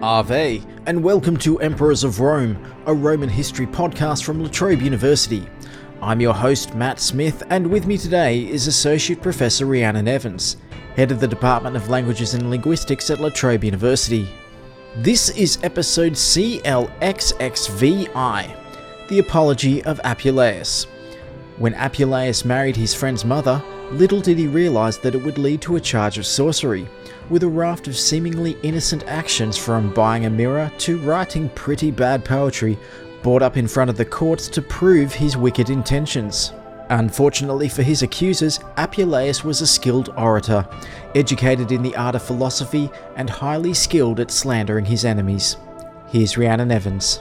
Ave, and welcome to Emperors of Rome, a Roman history podcast from La Trobe University. I'm your host, Matt Smith, and with me today is Associate Professor Rhiannon Evans, Head of the Department of Languages and Linguistics at La Trobe University. This is episode CLXXVI, The Apology of Apuleius. When Apuleius married his friend's mother, little did he realise that it would lead to a charge of sorcery with a raft of seemingly innocent actions from buying a mirror to writing pretty bad poetry brought up in front of the courts to prove his wicked intentions. Unfortunately for his accusers, Apuleius was a skilled orator, educated in the art of philosophy, and highly skilled at slandering his enemies. Here's Rhiannon Evans.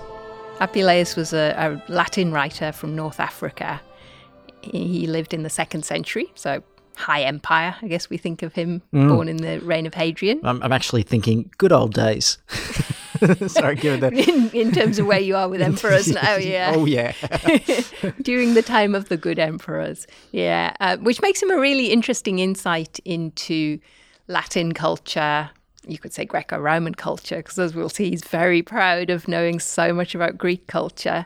Apuleius was a, a Latin writer from North Africa. He lived in the second century, so high empire. I guess we think of him born in the reign of Hadrian. I'm, I'm actually thinking good old days. Sorry, given that. In, in terms of where you are with emperors now, yeah. Oh, yeah. During the time of the good emperors, yeah. Uh, which makes him a really interesting insight into Latin culture. You could say Greco Roman culture, because as we'll see, he's very proud of knowing so much about Greek culture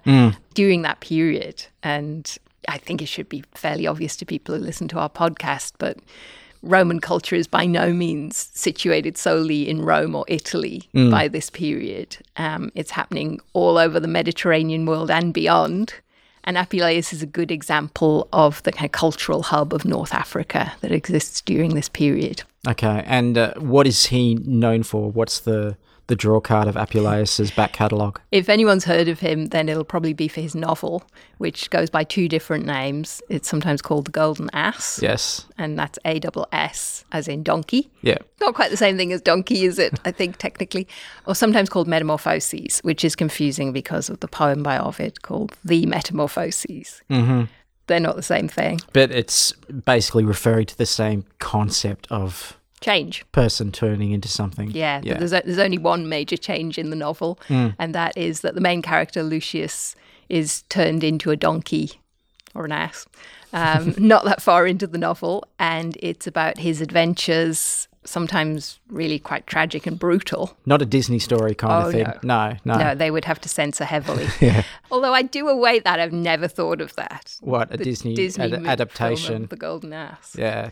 during that period. And I think it should be fairly obvious to people who listen to our podcast, but Roman culture is by no means situated solely in Rome or Italy by this period. Um, it's happening all over the Mediterranean world and beyond. And Apuleius is a good example of the kind of cultural hub of North Africa that exists during this period. Okay, and uh, what is he known for? What's the the draw card of Apuleius's back catalogue? If anyone's heard of him, then it'll probably be for his novel, which goes by two different names. It's sometimes called The Golden Ass, Yes. and that's A double S as in donkey. Yeah. Not quite the same thing as donkey, is it? I think technically. Or sometimes called Metamorphoses, which is confusing because of the poem by Ovid called The Metamorphoses. Mm-hmm. They're not the same thing. But it's basically referring to the same concept of Change. person turning into something. Yeah, but there's, there's only one major change in the novel, and that is that the main character, Lucius, is turned into a donkey or an ass um, not that far into the novel, and it's about his adventures, sometimes really quite tragic and brutal. Not a Disney story kind Oh, of thing. No, no. No, they would have to censor heavily. yeah. Although I do await that. I've never thought of that. What, a The Disney, Disney ad- adaptation? of The Golden Ass. Yeah.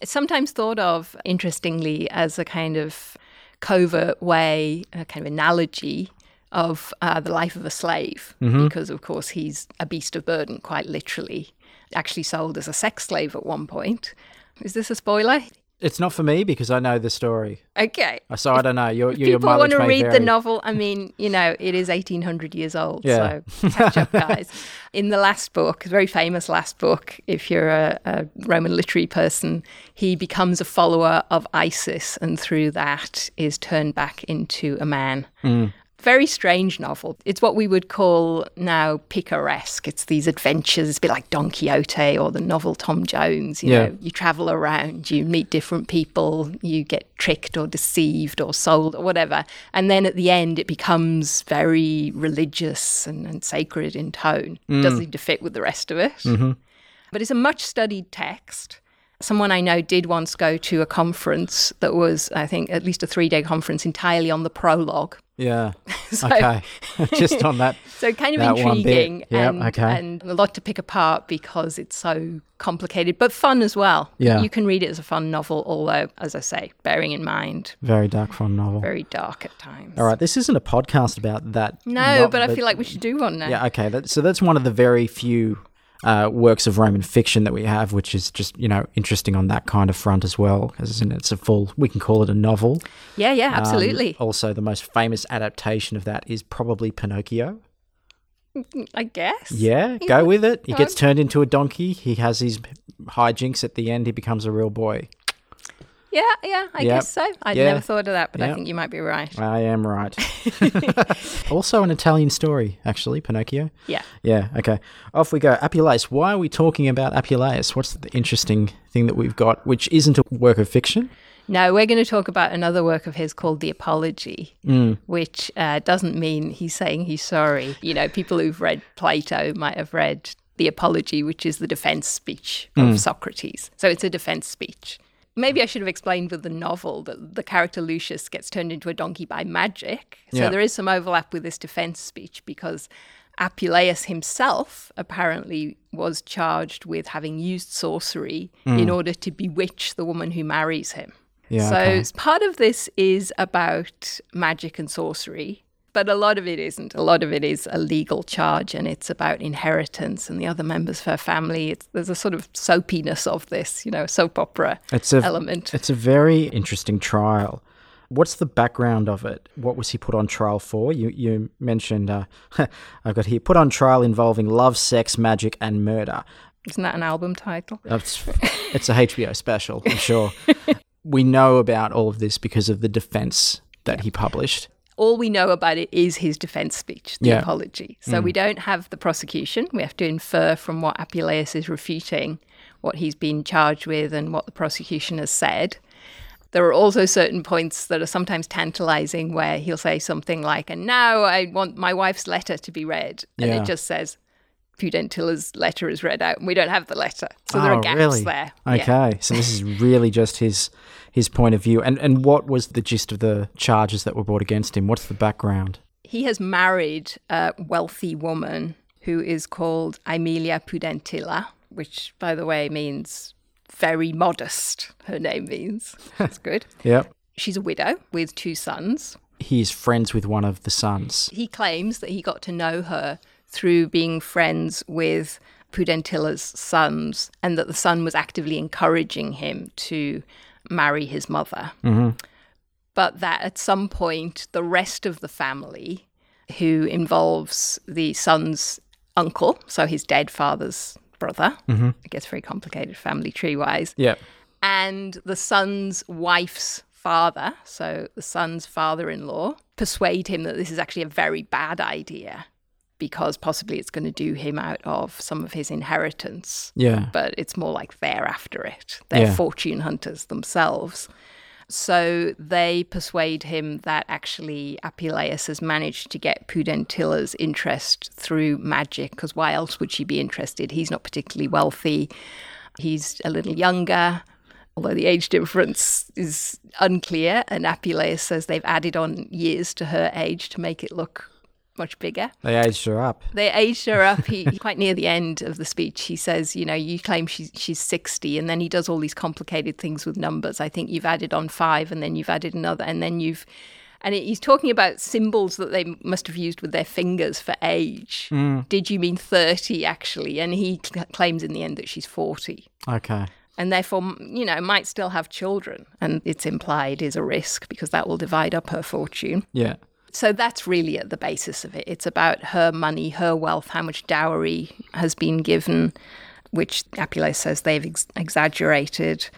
It's sometimes thought of, interestingly, as a kind of covert way, a kind of analogy of uh, the life of a slave, because of course he's a beast of burden, quite literally. Actually sold as a sex slave at one point. Is this a spoiler? It's not for me because I know the story. Okay. So I don't know. Your, your, your People want to read vary. the novel. I mean, you know, it is 1800 years old. Yeah. So catch up, guys. In the last book, very famous last book, if you're a, a Roman literary person, he becomes a follower of Isis and through that is turned back into a man. Hmm. Very strange novel. It's what we would call now picaresque. It's these adventures, it's a bit like Don Quixote or the novel Tom Jones. You Yeah. know, you travel around, you meet different people, you get tricked or deceived or sold or whatever. And then at the end, it becomes very religious and, and sacred in tone. It doesn't seem to fit with the rest of it. Mm-hmm. But it's a much studied text. Someone I know did once go to a conference that was, I think, at least a three day conference entirely on the prologue. Yeah. So- okay. Just on that. So kind of That one bit. intriguing Yep, and, okay. and a lot to pick apart because it's so complicated, but fun as well. Yeah. You can read it as a fun novel, although, as I say, bearing in mind, Very dark fun novel. very dark at times. All right. This isn't a podcast about that. No, not- but I feel like we should do one now. Yeah, okay. That, so that's one of the very few uh, works of Roman fiction that we have, which is just, you know, interesting on that kind of front as well. Because it's a full, we can call it a novel. yeah, yeah, Um, absolutely. also, the most famous adaptation of that is probably Pinocchio. I guess. Yeah, go with it. He gets turned into a donkey. He has his hijinks at the end. He becomes a real boy. Yeah, yeah, I Yep. guess so. I'd Yeah. never thought of that, but I think you might be right. I am right. also, an Italian story, actually, Pinocchio. Yeah. Yeah, okay. Off we go. Apuleius. Why are we talking about Apuleius? What's the interesting thing that we've got, which isn't a work of fiction? No, we're going to talk about another work of his called The Apology, Mm. which uh, doesn't mean he's saying he's sorry. You know, people who've read Plato might have read The Apology, which is the defense speech of Mm. Socrates. So it's a defense speech. Maybe I should have explained with the novel that the character Lucius gets turned into a donkey by magic. So Yeah. there is some overlap with this defense speech because Apuleius himself apparently was charged with having used sorcery hmm. in order to bewitch the woman who marries him. Yeah, so okay. part of this is about magic and sorcery, but a lot of it isn't. A lot of it is a legal charge and it's about inheritance and the other members of her family. It's, there's a sort of soapiness of this, you know, soap opera It's a element. It's a very interesting trial. What's the background of it? What was he put on trial for? You you mentioned uh, I've got here put on trial involving love, sex, magic, and murder. Isn't that an album title? It's, it's a HBO special, I'm sure. we know about all of this because of the defense that he published. All we know about it is his defense speech, the Yeah. apology. So mm. we don't have the prosecution. We have to infer from what Apuleius is refuting, what he's been charged with, and what the prosecution has said. There are also certain points that are sometimes tantalizing where he'll say something like, and now I want my wife's letter to be read. And Yeah. it just says, Pudentilla's letter is read out, and we don't have the letter. So there Oh, are gaps really? there. Yeah. Okay, so this is really just his his point of view. And and what was the gist of the charges that were brought against him? What's the background? he has married a wealthy woman who is called Aemilia Pudentilla, which, by the way, means very modest. Her name means. That's good. Yep. She's a widow with two sons. He is friends with one of the sons. He claims that he got to know her through being friends with Pudentilla's sons and that the son was actively encouraging him to marry his mother. Mm-hmm. But that at some point, the rest of the family, who involves the son's uncle, so his dead father's brother, mm-hmm. it gets very complicated family tree wise, and the son's wife's father, so the son's father in law, persuade him that this is actually a very bad idea because possibly it's going to do him out of some of his inheritance. Yeah. But it's more like they're after it. They're Yeah. fortune hunters themselves. So they persuade him that actually Apuleius has managed to get Pudentilla's interest through magic, because why else would she be interested? He's not particularly wealthy. He's a little younger, although the age difference is unclear. And Apuleius says they've added on years to her age to make it look much bigger. They aged her up. They aged her up. He quite near the end of the speech, he says, "You know, you claim she's she's sixty, and then he does all these complicated things with numbers. I think you've added on five, and then you've added another, and then you've." And he's talking about symbols that they must have used with their fingers for age. Mm. Did you mean thirty actually? And he cl- claims in the end that she's forty Okay. and therefore, you know, might still have children. And it's implied is a risk because that will divide up her fortune. Yeah. So that's really at the basis of it. It's about her money, her wealth, how much dowry has been given, which Apuleius says they've ex- exaggerated.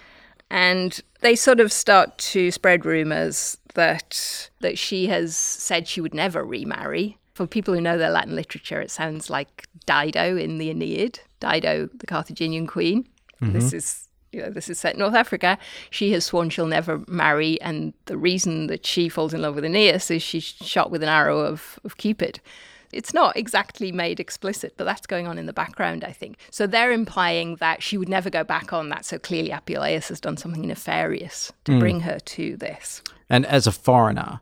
And they sort of start to spread rumors that that she has said she would never remarry. For people who know their Latin literature, it sounds like Dido in the Aeneid, Dido, the Carthaginian queen. This mm-hmm. is you know, this is set in North Africa. She has sworn she'll never marry, and the reason that she falls in love with Aeneas is she's shot with an arrow of, of Cupid. It's not exactly made explicit, but that's going on in the background, I think. So they're implying that she would never go back on that. So clearly, Apuleius has done something nefarious to hmm. bring her to this. And as a foreigner,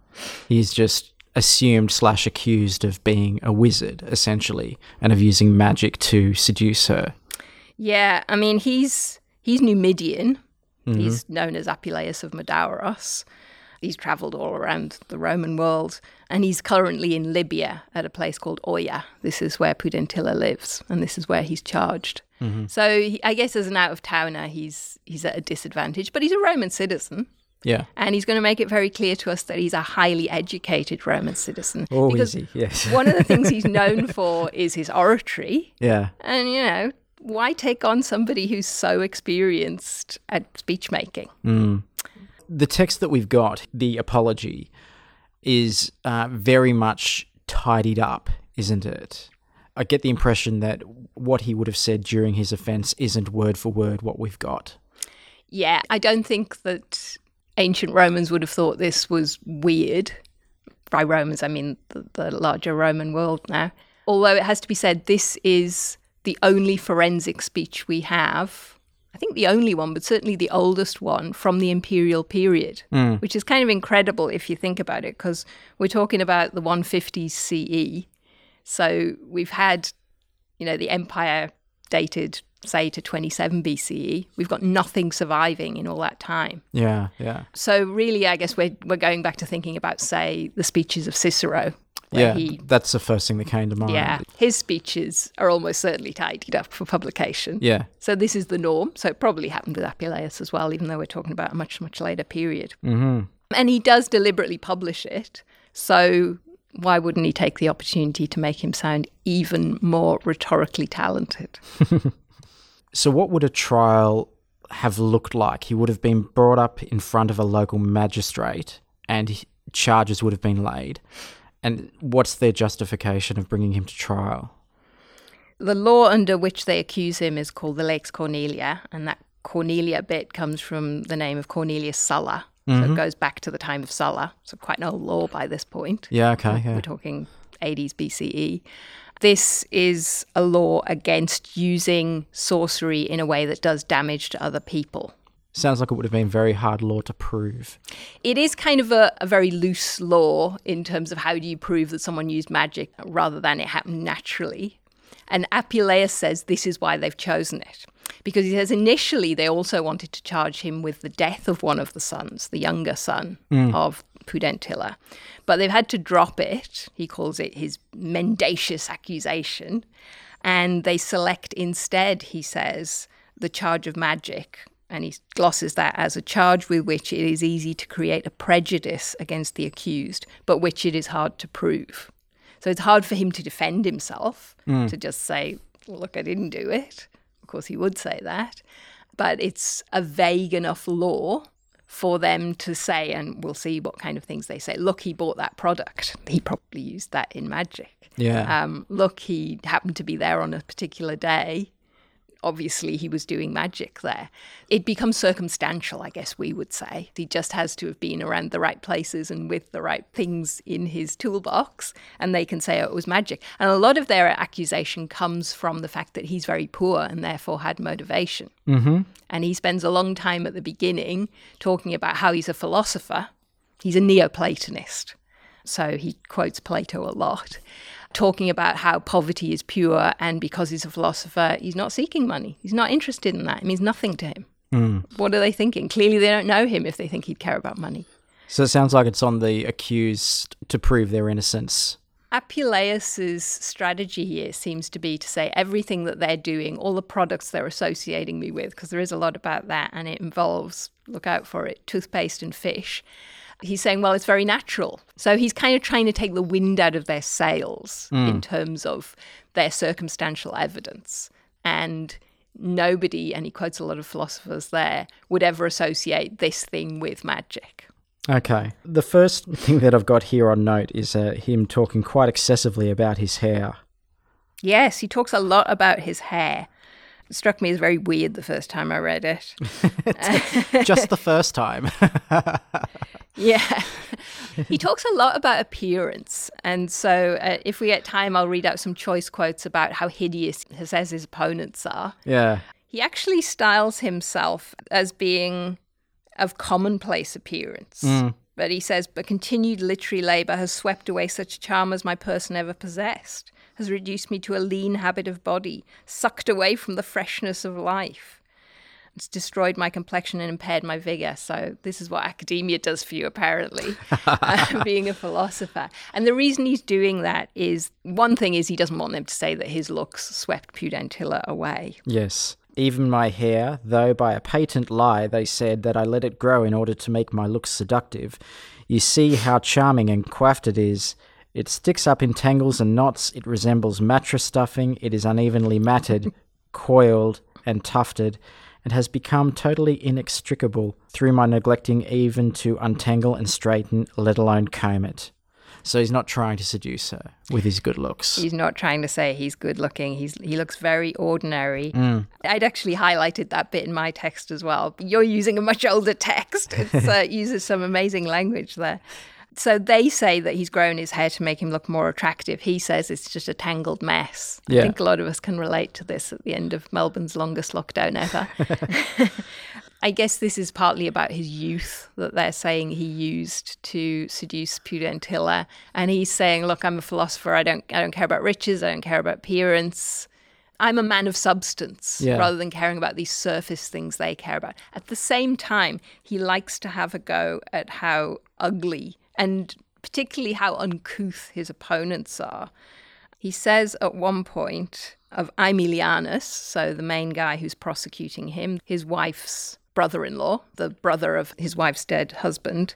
he's just assumed slash accused of being a wizard, essentially, and of using magic to seduce her. Yeah, I mean he's he's Numidian. Mm-hmm. He's known as Apuleius of Medauros. He's travelled all around the Roman world, and he's currently in Libya at a place called Oea. This is where Pudentilla lives, and this is where he's charged. Mm-hmm. So he, I guess as an out of towner, he's he's at a disadvantage, but he's a Roman citizen. Yeah. And he's going to make it very clear to us that he's a highly educated Roman citizen. Oh, because is he? Yes. one of the things he's known for is his oratory. yeah. And, you know, why take on somebody who's so experienced at speech making? the text that we've got, the apology, is uh, very much tidied up, isn't it? I get the impression that what he would have said during his offence isn't word for word what we've got. Yeah, I don't think that ancient Romans would have thought this was weird. By Romans, I mean the, the larger Roman world now. Although it has to be said, this is the only forensic speech we have I think the only one, but certainly the oldest one from the imperial period, hmm. which is kind of incredible if you think about it, because we're talking about the 150s CE. So we've had, you know, the empire dated, say, to 27 BCE. We've got nothing surviving in all that time. Yeah, yeah. So really, I guess we're, we're going back to thinking about, say, the speeches of Cicero. Where Yeah, he that's the first thing that came to mind. yeah, his speeches are almost certainly tidied up for publication. Yeah. So this is the norm. So it probably happened with Apuleius as well, even though we're talking about a much, much later period. Mm-hmm. And he does deliberately publish it. So why wouldn't he take the opportunity to make him sound even more rhetorically talented? So, what would a trial have looked like? He would have been brought up in front of a local magistrate and charges would have been laid. And what's their justification of bringing him to trial? The law under which they accuse him is called the Lex Cornelia, and that Cornelia bit comes from the name of Cornelius Sulla. So it mm-hmm. goes back to the time of Sulla. So quite an old law by this point. Yeah, okay. Yeah. We're talking 80s BCE. This is a law against using sorcery in a way that does damage to other people. Sounds like it would have been very hard law to prove. It is kind of a, a very loose law in terms of how do you prove that someone used magic rather than it happened naturally. And Apuleius says this is why they've chosen it. Because he says initially they also wanted to charge him with the death of one of the sons, the younger son mm. of Pudentilla. But they've had to drop it. He calls it his mendacious accusation. And they select instead, he says, the charge of magic. And he glosses that as a charge with which it is easy to create a prejudice against the accused, but which it is hard to prove. So it's hard for him to defend himself, to just say, look, I didn't do it. Of course, he would say that. But it's a vague enough law for them to say, and we'll see what kind of things they say. Look, he bought that product. He probably used that in magic. Yeah. Um, look, he happened to be there on a particular day. Obviously, he was doing magic there. It becomes circumstantial, I guess we would say. He just has to have been around the right places and with the right things in his toolbox, and they can say oh, it was magic. And a lot of their accusation comes from the fact that he's very poor and therefore had motivation. Mm-hmm. And he spends a long time at the beginning talking about how he's a philosopher. He's a Neoplatonist. So he quotes Plato a lot, talking about how poverty is pure, and because he's a philosopher, he's not seeking money. He's not interested in that. It means nothing to him. Mm. What are they thinking? Clearly, they don't know him if they think he'd care about money. So it sounds like it's on the accused to prove their innocence. Apuleius's strategy here seems to be to say everything that they're doing, all the products they're associating me with, because there is a lot about that, and it involves, look out for it, toothpaste and fish. He's saying, well, it's very natural. So he's kind of trying to take the wind out of their sails in terms of their circumstantial evidence. And nobody, and he quotes a lot of philosophers there, would ever associate this thing with magic. Okay. The first thing that I've got here on note is uh, him talking quite excessively about his hair. Yes, he talks a lot about his hair. Struck me as very weird the first time I read it. Just the first time. Yeah. he talks a lot about appearance. And so, uh, if we get time, I'll read out some choice quotes about how hideous he says his opponents are. yeah. He actually styles himself as being of commonplace appearance. But he says, but continued literary labour has swept away such charm as my person ever possessed, has reduced me to a lean habit of body, sucked away from the freshness of life. It's destroyed my complexion and impaired my vigor. So this is what academia does for you, apparently, uh, being a philosopher. And the reason he's doing that is one thing is he doesn't want them to say that his looks swept Pudentilla away. Yes. Even my hair, though by a patent lie they said that I let it grow in order to make my looks seductive, you see how charming and coiffed it is. It sticks up in tangles and knots, it resembles mattress stuffing, it is unevenly matted, coiled, and tufted, and has become totally inextricable through my neglecting even to untangle and straighten, let alone comb it. So he's not trying to seduce her with his good looks. He's not trying to say he's good looking. He's he looks very ordinary. I'd actually highlighted that bit in my text as well. You're using a much older text. It uh, uses some amazing language there. So they say that he's grown his hair to make him look more attractive. He says it's just a tangled mess. Yeah. I think a lot of us can relate to this at the end of Melbourne's longest lockdown ever. I guess this is partly about his youth that they're saying he used to seduce Pudentilla, and he's saying, "Look, I'm a philosopher. I don't, I don't care about riches. I don't care about appearance. I'm a man of substance Yeah. rather than caring about these surface things they care about." At the same time, he likes to have a go at how ugly and particularly how uncouth his opponents are. He says at one point of Aemilianus, so the main guy who's prosecuting him, his wife's brother in law, the brother of his wife's dead husband,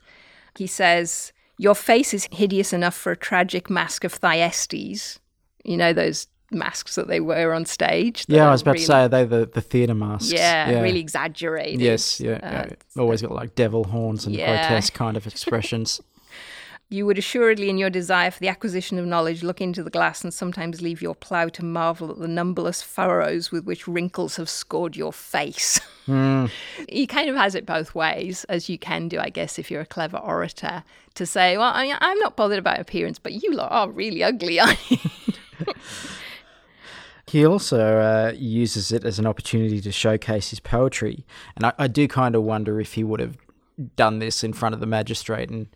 he says, Your face is hideous enough for a tragic mask of Thyestes. You know, those masks that they wear on stage? Yeah, I was about really- to say, are they the, the theatre masks? Yeah, really exaggerated. Yes, yeah. Uh, yeah. Always got like devil horns and Yeah. grotesque kind of expressions. You would assuredly, in your desire for the acquisition of knowledge, look into the glass and sometimes leave your plough to marvel at the numberless furrows with which wrinkles have scored your face. he kind of has it both ways, as you can do, I guess, if you're a clever orator, to say, Well, I, I'm not bothered about appearance, but you lot are really ugly, aren't you? He also uh, uses it as an opportunity to showcase his poetry. And I, I do kind of wonder if he would have done this in front of the magistrate and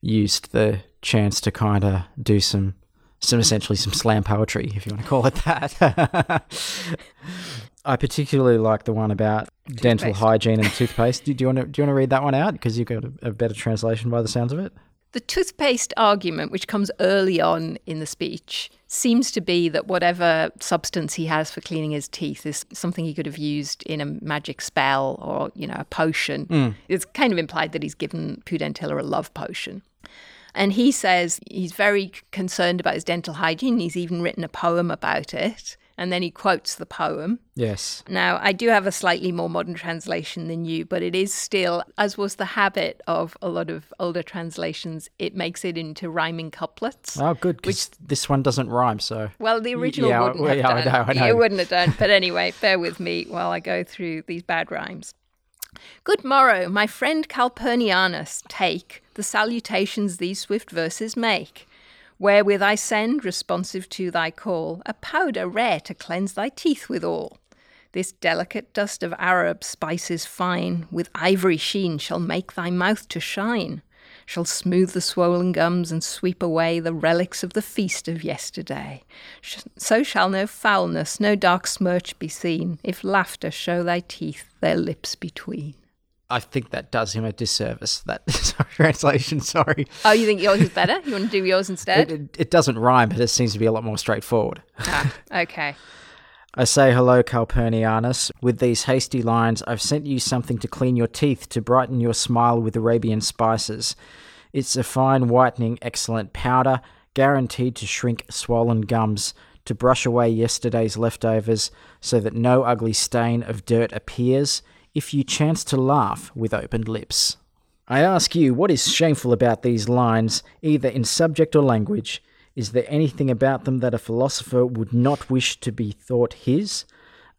used the chance to kind of do some, some essentially some slam poetry, if you want to call it that. I particularly like the one about dental hygiene and toothpaste. Do, do you want to do you want to read that one out because you've got a, a better translation by the sounds of it? The toothpaste argument, which comes early on in the speech, seems to be that whatever substance he has for cleaning his teeth is something he could have used in a magic spell or, you know, a potion. Mm. It's kind of implied that he's given Pudentilla a love potion. And he says he's very concerned about his dental hygiene. He's even written a poem about it. And then he quotes the poem. Yes. Now, I do have a slightly more modern translation than you, but it is still, as was the habit of a lot of older translations, it makes it into rhyming couplets. Oh, good. Because this one doesn't rhyme, so Well, the original yeah, wouldn't well, have yeah, I done. know, I know. It wouldn't have done. But anyway, bear with me while I go through these bad rhymes. Good morrow, my friend Calpurnianus, take the salutations these swift verses make. Wherewith I send, responsive to thy call, a powder rare to cleanse thy teeth withal. This delicate dust of Arab spices fine, with ivory sheen, shall make thy mouth to shine, shall smooth the swollen gums and sweep away the relics of the feast of yesterday. So shall no foulness, no dark smirch be seen, if laughter show thy teeth their lips between. I think that does him a disservice. That translation, sorry. Oh, you think yours is better? You want to do yours instead? It, it, it doesn't rhyme, but it seems to be a lot more straightforward. ah, okay. I say hello, Calpurnianus. With these hasty lines, I've sent you something to clean your teeth, to brighten your smile with Arabian spices. It's a fine, whitening, excellent powder, guaranteed to shrink swollen gums, to brush away yesterday's leftovers, so that no ugly stain of dirt appears, if you chance to laugh with opened lips. I ask you, what is shameful about these lines, either in subject or language? Is there anything about them that a philosopher would not wish to be thought his?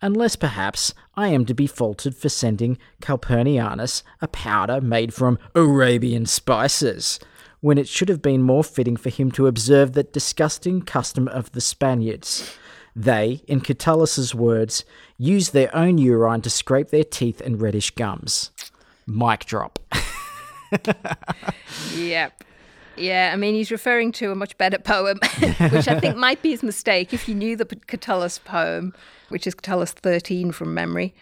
Unless perhaps I am to be faulted for sending Calpurnianus a powder made from Arabian spices, when it should have been more fitting for him to observe that disgusting custom of the Spaniards. They, in Catullus's words, use their own urine to scrape their teeth and reddish gums. Mic drop. Yep. Yeah, I mean, he's referring to a much better poem, which I think might be his mistake if you knew the Catullus poem, which is Catullus 13 from memory.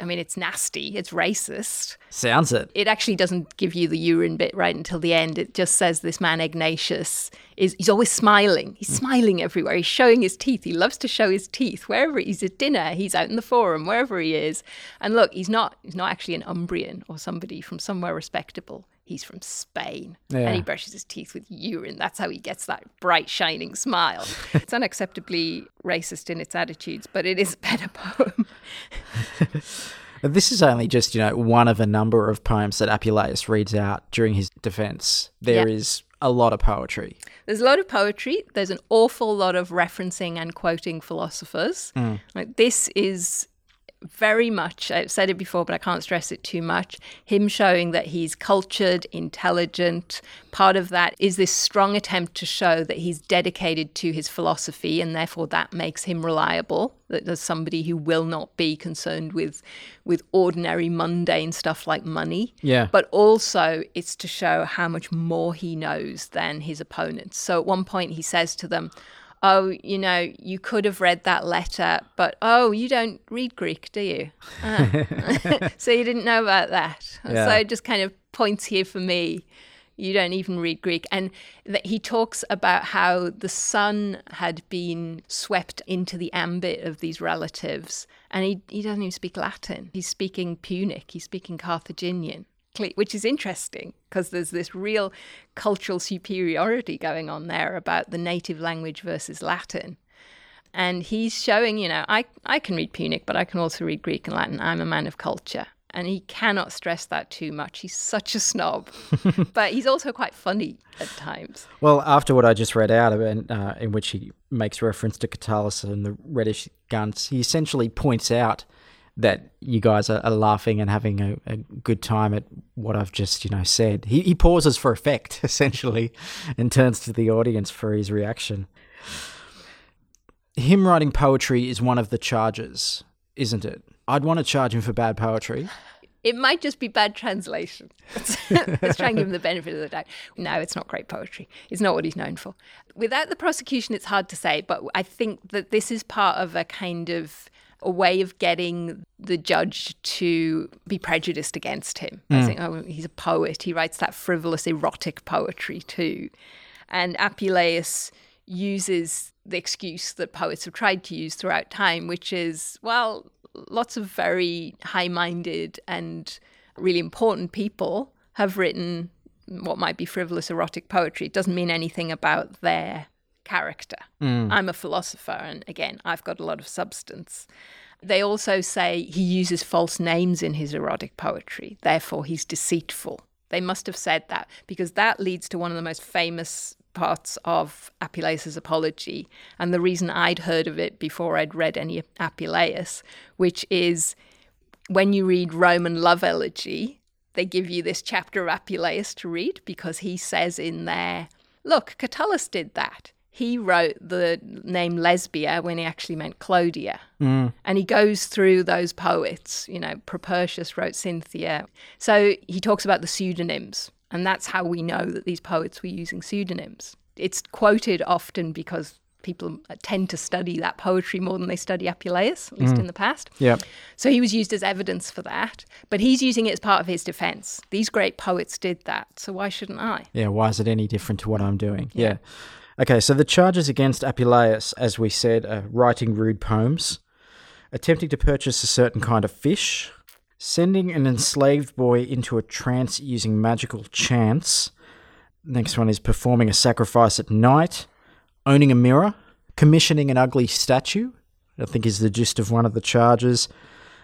I mean, it's nasty, it's racist. Sounds it. It actually doesn't give you the urine bit right until the end. It just says this man Egnatius is he's always smiling. He's smiling everywhere. He's showing his teeth. He loves to show his teeth wherever he's at dinner. He's out in the forum, wherever he is. And look, he's not he's not actually an Umbrian or somebody from somewhere respectable. He's from Spain. Yeah. And he brushes his teeth with urine. That's how he gets that bright, shining smile. it's unacceptably racist in its attitudes, but it is a better poem. This is only just, you know, one of a number of poems that Apuleius reads out during his defense. There Yeah. is a lot of poetry. There's a lot of poetry. There's an awful lot of referencing and quoting philosophers. Mm. Like this is very much, I've said it before, but I can't stress it too much. Him showing that he's cultured, intelligent. Part of that is this strong attempt to show that he's dedicated to his philosophy, and therefore that makes him reliable. That there's somebody who will not be concerned with, with ordinary, mundane stuff like money. Yeah. But also, it's to show how much more he knows than his opponents. So at one point, he says to them, oh, you know, you could have read that letter, but oh, you don't read Greek, do you? Ah. so you didn't know about that. Yeah. So it just kind of points here for me. You don't even read Greek. And that he talks about how the son had been swept into the ambit of these relatives. And he, he doesn't even speak Latin. He's speaking Punic, he's speaking Carthaginian which is interesting because there's this real cultural superiority going on there about the native language versus Latin. And he's showing, you know, I, I can read Punic, but I can also read Greek and Latin. I'm a man of culture. And he cannot stress that too much. He's such a snob, but he's also quite funny at times. Well, after what I just read out of it, uh, in which he makes reference to Catullus and the reddish guns, he essentially points out that you guys are, are laughing and having a, a, good time at what I've just, you know, said. He, he pauses for effect, essentially, and turns to the audience for his reaction. Him writing poetry is one of the charges, isn't it? I'd want to charge him for bad poetry. It might just be bad translation. Let's try and give him the benefit of the doubt. No, it's not great poetry. It's not what he's known for. Without the prosecution, it's hard to say, but I think that this is part of a kind of a way of getting the judge to be prejudiced against him. Mm. I think, oh, he's a poet. He writes that frivolous, erotic poetry too. And Apuleius uses the excuse that poets have tried to use throughout time, which is, well, lots of very high minded and really important people have written what might be frivolous erotic poetry. It doesn't mean anything about their character. Mm. I'm a philosopher, and again, I've got a lot of substance. They also say he uses false names in his erotic poetry, therefore, he's deceitful. They must have said that because that leads to one of the most famous parts of Apuleius' apology, and the reason I'd heard of it before I'd read any Apuleius, which is when you read Roman Love Elegy, they give you this chapter of Apuleius to read because he says in there, look, Catullus did that he wrote the name Lesbia when he actually meant Clodia. Mm. And he goes through those poets. You know, Propertius wrote Cynthia. So he talks about the pseudonyms. And that's how we know that these poets were using pseudonyms. It's quoted often because people tend to study that poetry more than they study Apuleius, at least mm. in the past. Yeah. So he was used as evidence for that, but he's using it as part of his defense. These great poets did that, so why shouldn't I? Yeah, why is it any different to what I'm doing? Yeah. yeah. Okay, so the charges against Apuleius, as we said, are writing rude poems, attempting to purchase a certain kind of fish, sending an enslaved boy into a trance using magical chants. Next one is performing a sacrifice at night, owning a mirror, commissioning an ugly statue, I think is the gist of one of the charges,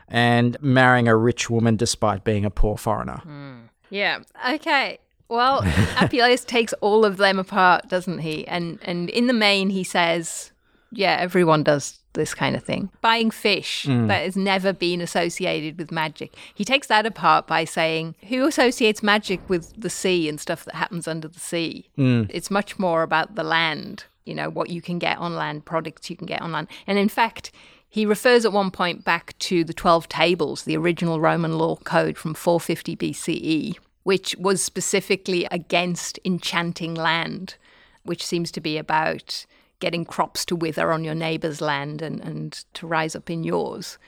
and marrying a rich woman despite being a poor foreigner. Mm. Yeah. Okay. Well, Apuleius takes all of them apart, doesn't he? And and in the main, he says, yeah, everyone does this kind of thing. Buying fish mm. that has never been associated with magic. He takes that apart by saying, who associates magic with the sea and stuff that happens under the sea? Mm. It's much more about the land, you know, what you can get on land, products you can get on land. And in fact, he refers at one point back to the 12 tables, the original Roman law code from 450 BCE, which was specifically against enchanting land, which seems to be about getting crops to wither on your neighbour's land and, and to rise up in yours.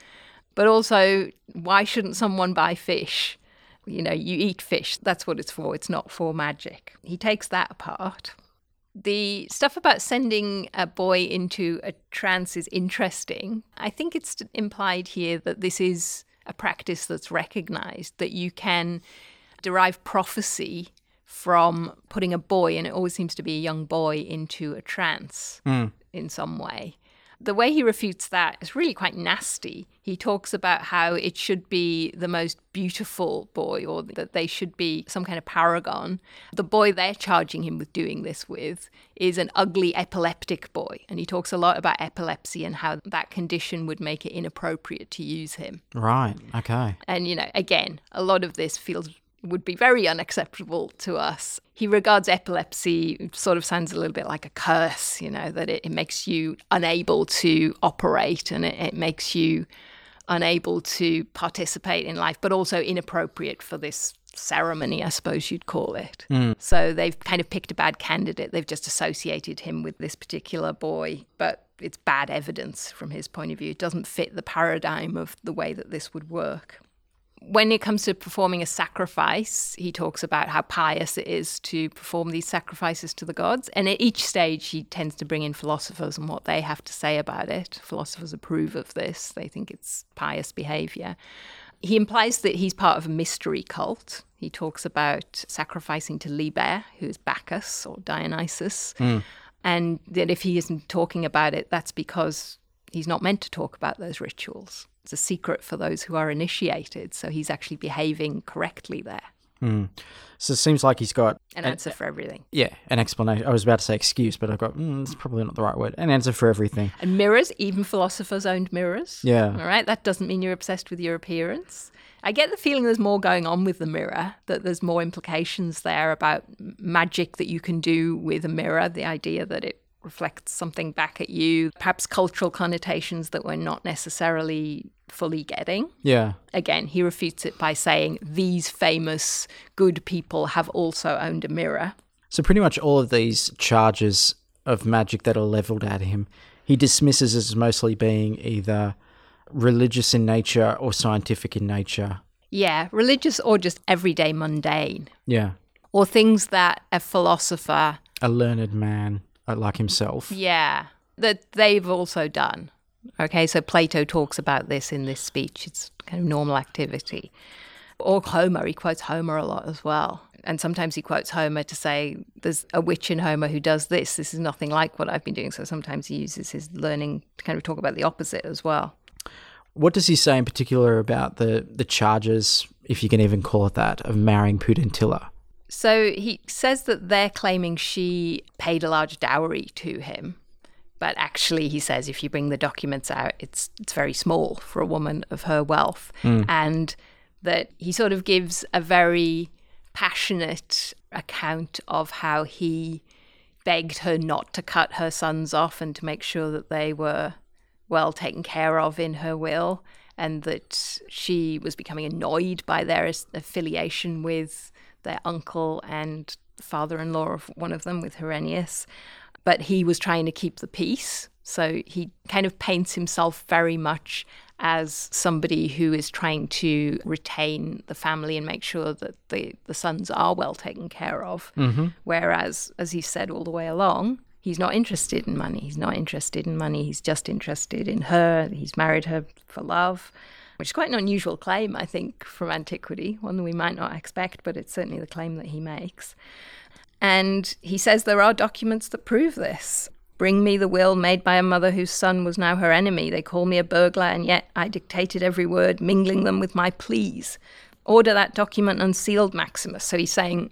But also, why shouldn't someone buy fish? You know, you eat fish, that's what it's for, it's not for magic. He takes that apart. The stuff about sending a boy into a trance is interesting. I think it's implied here that this is a practice that's recognized, that you can derive prophecy from putting a boy, and it always seems to be a young boy, into a trance mm. in some way. The way he refutes that is really quite nasty. He talks about how it should be the most beautiful boy or that they should be some kind of paragon. The boy they're charging him with doing this with is an ugly epileptic boy. And he talks a lot about epilepsy and how that condition would make it inappropriate to use him. Right. Okay. And, you know, again, a lot of this feels would be very unacceptable to us. He regards epilepsy sort of sounds a little bit like a curse, you know, that it, it makes you unable to operate and it, it, makes you unable to participate in life, but also inappropriate for this ceremony, I suppose you'd call it. Mm. So they've kind of picked a bad candidate. They've just associated him with this particular boy, but it's bad evidence from his point of view. It doesn't fit the paradigm of the way that this would work when it comes to performing a sacrifice, he talks about how pious it is to perform these sacrifices to the gods. And at each stage, he tends to bring in philosophers and what they have to say about it. Philosophers approve of this, they think it's pious behavior. He implies that he's part of a mystery cult. He talks about sacrificing to Liber, who is Bacchus or Dionysus. Mm. And that if he isn't talking about it, that's because he's not meant to talk about those rituals. It's a secret for those who are initiated. So he's actually behaving correctly there. Mm. So it seems like he's got an answer for everything. Yeah, an explanation. I was about to say excuse, but I've got mm, it's probably not the right word. An answer for everything. And mirrors, even philosophers owned mirrors. Yeah. All right, that doesn't mean you're obsessed with your appearance. I get the feeling there's more going on with the mirror, that there's more implications there about magic that you can do with a mirror, the idea that it reflects something back at you, perhaps cultural connotations that we're not necessarily fully getting. Yeah. Again, he refutes it by saying these famous good people have also owned a mirror. So, pretty much all of these charges of magic that are leveled at him, he dismisses as mostly being either religious in nature or scientific in nature. Yeah, religious or just everyday mundane. Yeah. Or things that a philosopher, a learned man, Uh, like himself. Yeah, that they've also done. Okay, so Plato talks about this in this speech. It's kind of normal activity. Or Homer, he quotes Homer a lot as well. And sometimes he quotes Homer to say, There's a witch in Homer who does this. This is nothing like what I've been doing. So sometimes he uses his learning to kind of talk about the opposite as well. What does he say in particular about the, the charges, if you can even call it that, of marrying Pudentilla? So he says that they're claiming she paid a large dowry to him. But actually, he says if you bring the documents out, it's it's very small for a woman of her wealth, mm. and that he sort of gives a very passionate account of how he begged her not to cut her sons off and to make sure that they were well taken care of in her will, and that she was becoming annoyed by their affiliation with their uncle and father-in-law of one of them with Herennius. But he was trying to keep the peace. So he kind of paints himself very much as somebody who is trying to retain the family and make sure that the, the sons are well taken care of. Mm-hmm. Whereas, as he said all the way along, he's not interested in money. He's not interested in money. He's just interested in her. He's married her for love which is quite an unusual claim, I think, from antiquity, one that we might not expect, but it's certainly the claim that he makes. And he says there are documents that prove this. Bring me the will made by a mother whose son was now her enemy. They call me a burglar, and yet I dictated every word, mingling them with my pleas. Order that document unsealed, Maximus. So he's saying,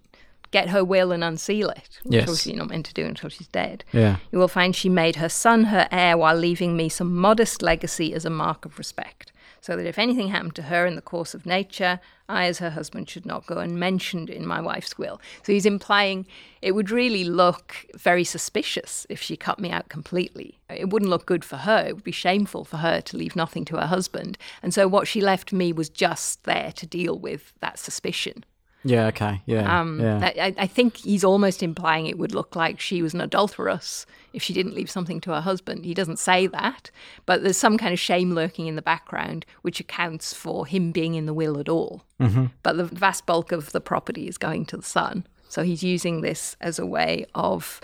get her will and unseal it, which yes. obviously you're not meant to do until she's dead. Yeah. You will find she made her son her heir while leaving me some modest legacy as a mark of respect so that if anything happened to her in the course of nature, I, as her husband, should not go unmentioned in my wife's will. So he's implying it would really look very suspicious if she cut me out completely. It wouldn't look good for her. It would be shameful for her to leave nothing to her husband. And so what she left me was just there to deal with that suspicion. Yeah, okay. Yeah. Um, yeah. I, I, think he's almost implying it would look like she was an adulteress if she didn't leave something to her husband. He doesn't say that, but there's some kind of shame lurking in the background which accounts for him being in the will at all. Mm-hmm. But the vast bulk of the property is going to the son. So he's using this as a way of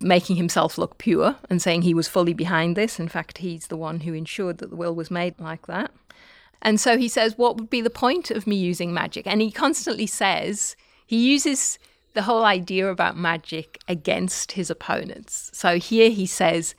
making himself look pure and saying he was fully behind this. In fact, he's the one who ensured that the will was made like that. And so he says, What would be the point of me using magic? And he constantly says, he uses the whole idea about magic against his opponents. So here he says,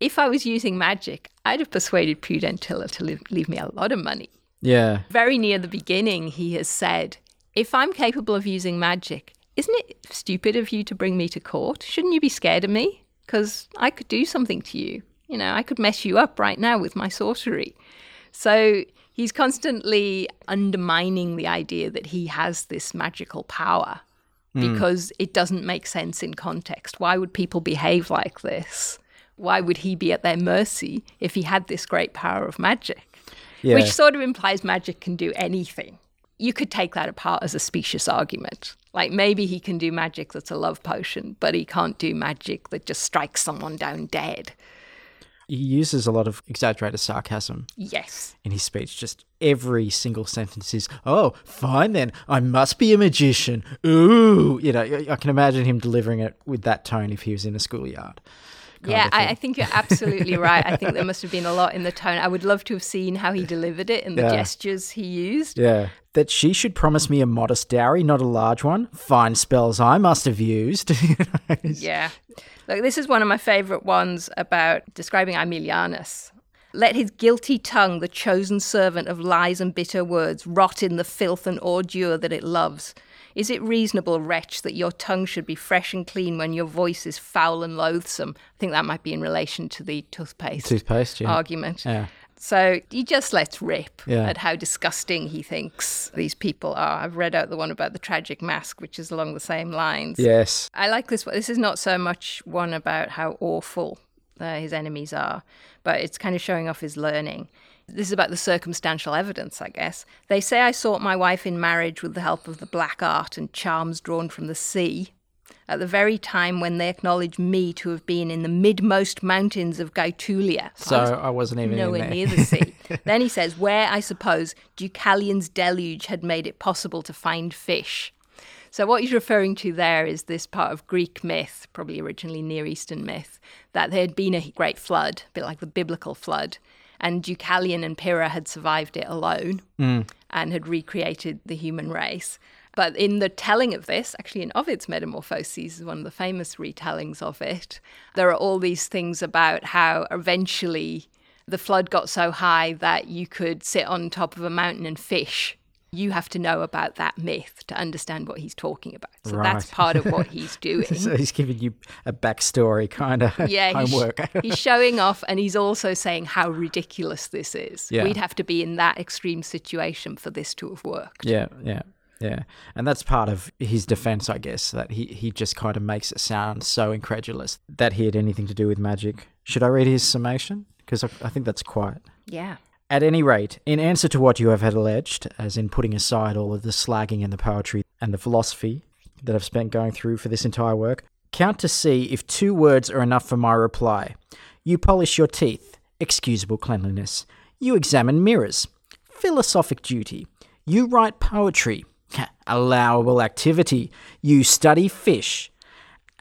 if I was using magic, I'd have persuaded Pudentilla to leave, leave me a lot of money. Yeah. Very near the beginning, he has said, if I'm capable of using magic, isn't it stupid of you to bring me to court? Shouldn't you be scared of me? Because I could do something to you. You know, I could mess you up right now with my sorcery. So he's constantly undermining the idea that he has this magical power hmm. because it doesn't make sense in context. Why would people behave like this? Why would he be at their mercy if he had this great power of magic? Yeah. Which sort of implies magic can do anything. You could take that apart as a specious argument. Like maybe he can do magic that's a love potion, but he can't do magic that just strikes someone down dead. He uses a lot of exaggerated sarcasm Yes. in his speech. Just every single sentence is, oh, fine then, I must be a magician. Ooh. You know, I I can imagine him delivering it with that tone if he was in a schoolyard. Yeah, I. I think you're absolutely right. I think there must have been a lot in the tone. I would love to have seen how he delivered it and the Yeah. gestures he used. Yeah. That she should promise me a modest dowry, not a large one. Fine spells I must have used. You know, it's- Yeah. Look, this is one of my favorite ones about describing Aemilianus. Let his guilty tongue, the chosen servant of lies and bitter words, rot in the filth and ordure that it loves. Is it reasonable, wretch, that your tongue should be fresh and clean when your voice is foul and loathsome? I think that might be in relation to the toothpaste, Toothpaste, yeah. argument. Yeah. So he just lets rip Yeah. at how disgusting he thinks these people are. I've read out the one about the tragic mask, which is along the same lines. Yes. I like this one. This is not so much one about how awful uh, his enemies are, but it's kind of showing off his learning. This is about the circumstantial evidence, I guess. They say I sought my wife in marriage with the help of the black art and charms drawn from the sea. At the very time when they acknowledge me to have been in the midmost mountains of Gaetulia. So I wasn't even nowhere near the sea. then he says, where I suppose Deucalion's deluge had made it possible to find fish. So what he's referring to there is this part of Greek myth, probably originally Near Eastern myth, that there had been a great flood, a bit like the biblical flood, and Deucalion and Pyrrha had survived it alone mm. and had recreated the human race. But in the telling of this, actually in Ovid's Metamorphoses is one of the famous retellings of it, there are all these things about how eventually the flood got so high that you could sit on top of a mountain and fish. You have to know about that myth to understand what he's talking about. So that's part of what he's doing. So he's giving you a backstory kind of yeah, he's, homework. he's showing off and he's also saying how ridiculous this is. Yeah. We'd have to be in that extreme situation for this to have worked. yeah, yeah, yeah. And that's part of his defense, I guess, that he, he just kind of makes it sound so incredulous that he had anything to do with magic. Should I read his summation? Because I, I think that's quite. Yeah. At any rate, in answer to what you have had alleged, as in putting aside all of the slagging and the poetry and the philosophy that I've spent going through for this entire work, count to see if two words are enough for my reply. You polish your teeth, excusable cleanliness. You examine mirrors, philosophic duty. You write poetry, allowable activity. You study fish,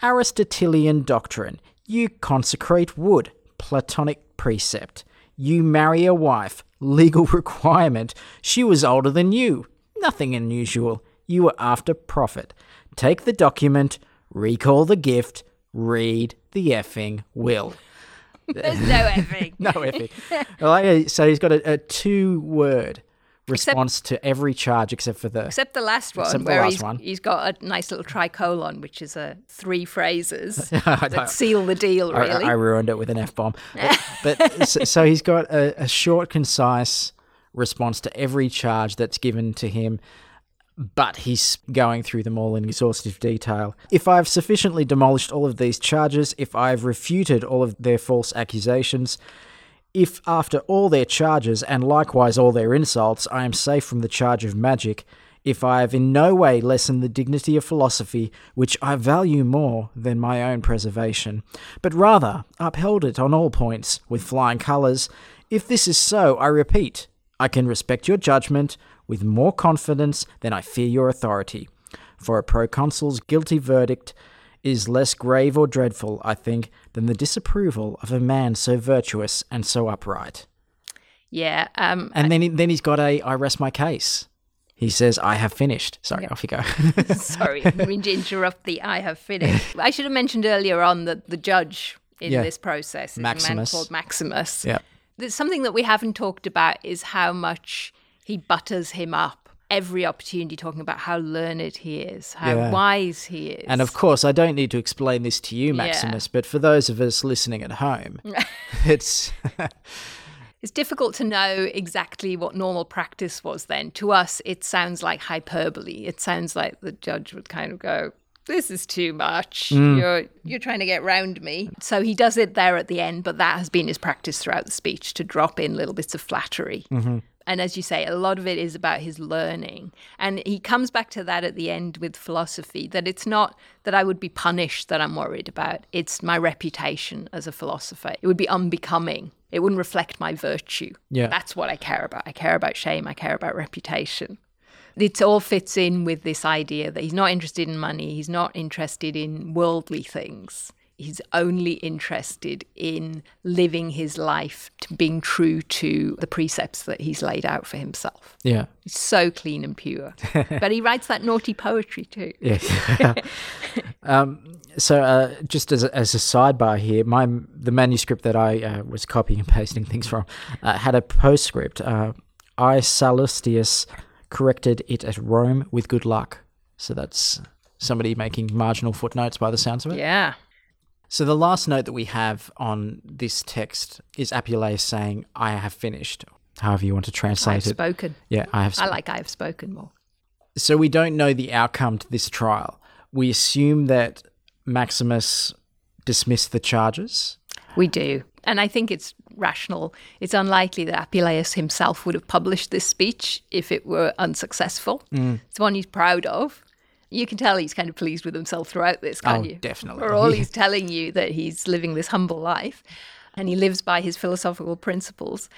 Aristotelian doctrine. You consecrate wood, Platonic precept. You marry a wife, legal requirement. She was older than you. Nothing unusual. You were after profit. Take the document, recall the gift, read the effing will. There's no effing. No effing. Like so he's got a, a two word response to every charge except for the. Except the last one, Except the where last he's, one. he's got a nice little tricolon, which is a three phrases I that seal the deal, I- really. I, ruined it with an F bomb. But, but so, so he's got a, a short, concise response to every charge that's given to him, but he's going through them all in exhaustive detail. If I've sufficiently demolished all of these charges, if I've refuted all of their false accusations, if after all their charges and likewise all their insults I am safe from the charge of magic, if I have in no way lessened the dignity of philosophy, which I value more than my own preservation, but rather upheld it on all points with flying colours, if this is so, I repeat, I can respect your judgment with more confidence than I fear your authority. For a proconsul's guilty verdict is less grave or dreadful, I think, than the disapproval of a man so virtuous and so upright. yeah. Um, And then, he, then he's got a I rest my case. He says, I have finished. Sorry, off you go. Sorry, I didn't mean to interrupt the I have finished. I should have mentioned earlier on that the judge in Yeah. this process is a man called Maximus. Yeah. There's something that we haven't talked about is how much he butters him up every opportunity, talking about how learned he is, how Yeah. wise he is. And of course, I don't need to explain this to you, Maximus, but for those of us listening at home, it's It's difficult to know exactly what normal practice was then. To us, it sounds like hyperbole. It sounds like the judge would kind of go, "This is too much. Mm. You're you're trying to get round me." So he does it there at the end, but that has been his practice throughout the speech to drop in little bits of flattery. Mm-hmm. And as you say, a lot of it is about his learning. And he comes back to that at the end with philosophy that it's not that I would be punished that I'm worried about, it's my reputation as a philosopher. It would be unbecoming. It wouldn't reflect my virtue. Yeah. That's what I care about. I care about shame, I care about reputation. It all fits in with this idea that he's not interested in money, he's not interested in worldly things. He's only interested in living his life to being true to the precepts that he's laid out for himself. yeah, He's so clean and pure. but he writes that naughty poetry too. yeah. um, so, uh, just as a, as a sidebar here, my the manuscript that I uh, was copying and pasting things from uh, had a postscript. Uh, I Sallustius corrected it at Rome with good luck. So that's somebody making marginal footnotes by the sounds of it. Yeah. So the last note that we have on this text is Apuleius saying, "I have finished." However you want to translate it. spoken. Yeah, I have. I like I have spoken more. So we don't know the outcome to this trial. We assume that Maximus dismissed the charges. We do. And I think it's rational. It's unlikely that Apuleius himself would have published this speech if it were unsuccessful. Mm. It's one he's proud of. You can tell he's kind of pleased with himself throughout this, can't Oh, you? definitely. For all he's telling you that he's living this humble life and he lives by his philosophical principles.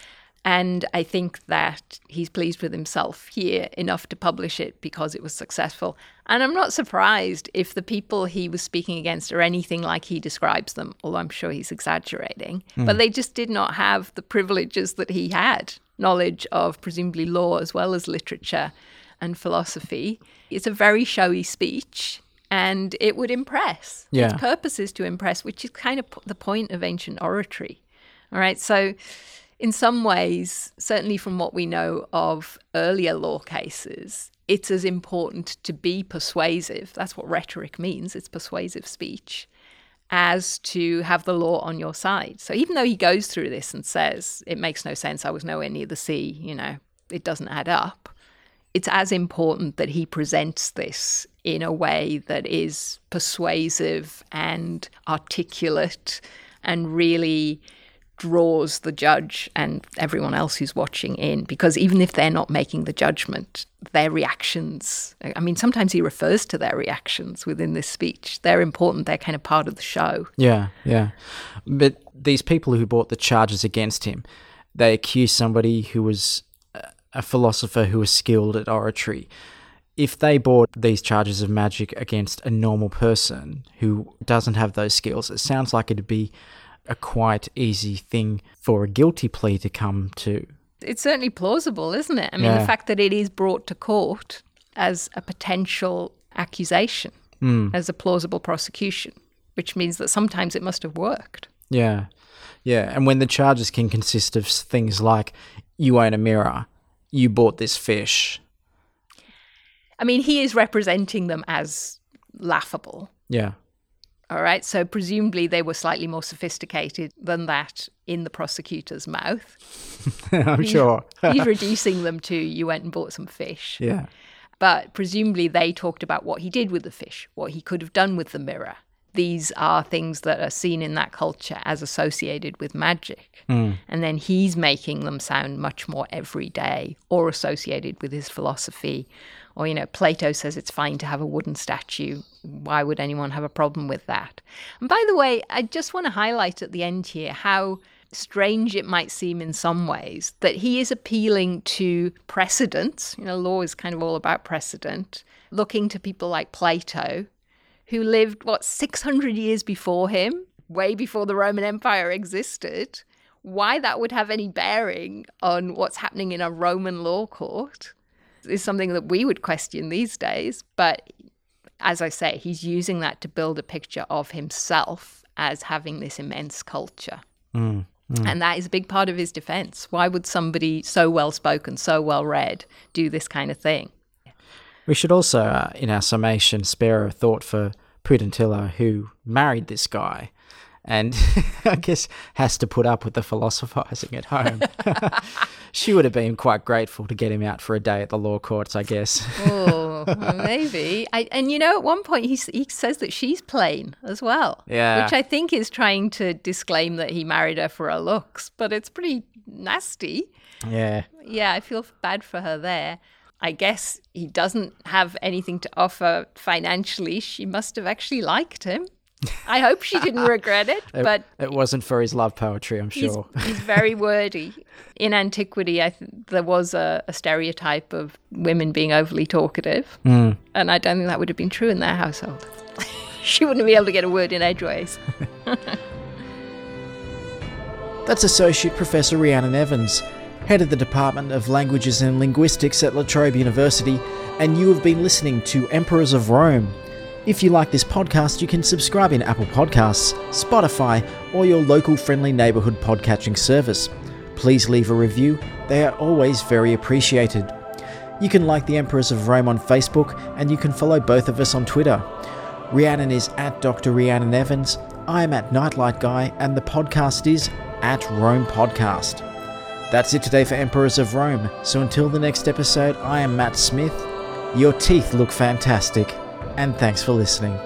And I think that he's pleased with himself here enough to publish it because it was successful. And I'm not surprised if the people he was speaking against are anything like he describes them, although I'm sure he's exaggerating. Hmm. But they just did not have the privileges that he had knowledge of, presumably, law as well as literature and philosophy. It's a very showy speech. And it would impress. Yeah. Its purpose is to impress, which is kind of p- the point of ancient oratory. All right. So, in some ways, certainly from what we know of earlier law cases, it's as important to be persuasive. That's what rhetoric means it's persuasive speech as to have the law on your side. So even though he goes through this and says, it makes no sense, I was nowhere near the sea, you know, it doesn't add up, it's as important that he presents this in a way that is persuasive and articulate and really draws the judge and everyone else who's watching in. Because even if they're not making the judgment their reactions i mean sometimes he refers to their reactions within this speech. They're important. They're kind of part of the show. Yeah, yeah. But these people who brought the charges against him, they accuse somebody who was a- philosopher who was skilled at oratory. If they brought these charges of magic against a normal person who doesn't have those skills, it sounds like it'd be a quite easy thing for a guilty plea to come to. it's certainly plausible isn't it i mean Yeah. the fact that it is brought to court as a potential accusation hmm. as a plausible prosecution which means that sometimes it must have worked Yeah, yeah. And when the charges can consist of things like you own a mirror, you bought this fish. I mean, he is representing them as laughable. Yeah, All right. So presumably they were slightly more sophisticated than that in the prosecutor's mouth. I'm sure. He's reducing them to you went and bought some fish. yeah. But presumably they talked about what he did with the fish, what he could have done with the mirror. These are things that are seen in that culture as associated with magic. Hmm. And then he's making them sound much more everyday or associated with his philosophy. Or, you know, Plato says it's fine to have a wooden statue. Why would anyone have a problem with that? And by the way, I just want to highlight at the end here how strange it might seem in some ways that he is appealing to precedent. You know, law is kind of all about precedent, looking to people like Plato, who lived, what, 600 years before him, way before the Roman Empire existed. Why that would have any bearing on what's happening in a Roman law court is something that we would question these days. But as I say, he's using that to build a picture of himself as having this immense culture. Mm, mm. And that is a big part of his defense. Why would somebody so well spoken, so well read, do this kind of thing? We should also, uh, in our summation, spare a thought for Pudentilla, who married this guy and I guess has to put up with the philosophizing at home. she would have been quite grateful to get him out for a day at the law courts, I guess. oh, maybe. I, and you know, at one point he, he says that she's plain as well. Yeah. Which I think is trying to disclaim that he married her for her looks, but it's pretty nasty. Yeah. Yeah, I feel bad for her there. I guess he doesn't have anything to offer financially. She must have actually liked him. I hope she didn't regret it, but it wasn't for his love poetry, I'm sure. He's, he's very wordy. In antiquity, I th- there was a, a, stereotype of women being overly talkative, mm. and I don't think that would have been true in their household. she wouldn't be able to get a word in edgeways. That's Associate Professor Rhiannon Evans head of the Department of Languages and Linguistics at La Trobe University, and you have been listening to Emperors of Rome. If you like this podcast, you can subscribe in Apple Podcasts, Spotify, or your local friendly neighbourhood podcatching service. Please leave a review, they are always very appreciated. You can like the Emperors of Rome on Facebook, and you can follow both of us on Twitter. Rhiannon is at Dr. Rhiannon Evans, I am at Nightlight Guy, and the podcast is at Rome Podcast. That's it today for Emperors of Rome. So until the next episode, I am Matt Smith. Your teeth look fantastic, and thanks for listening.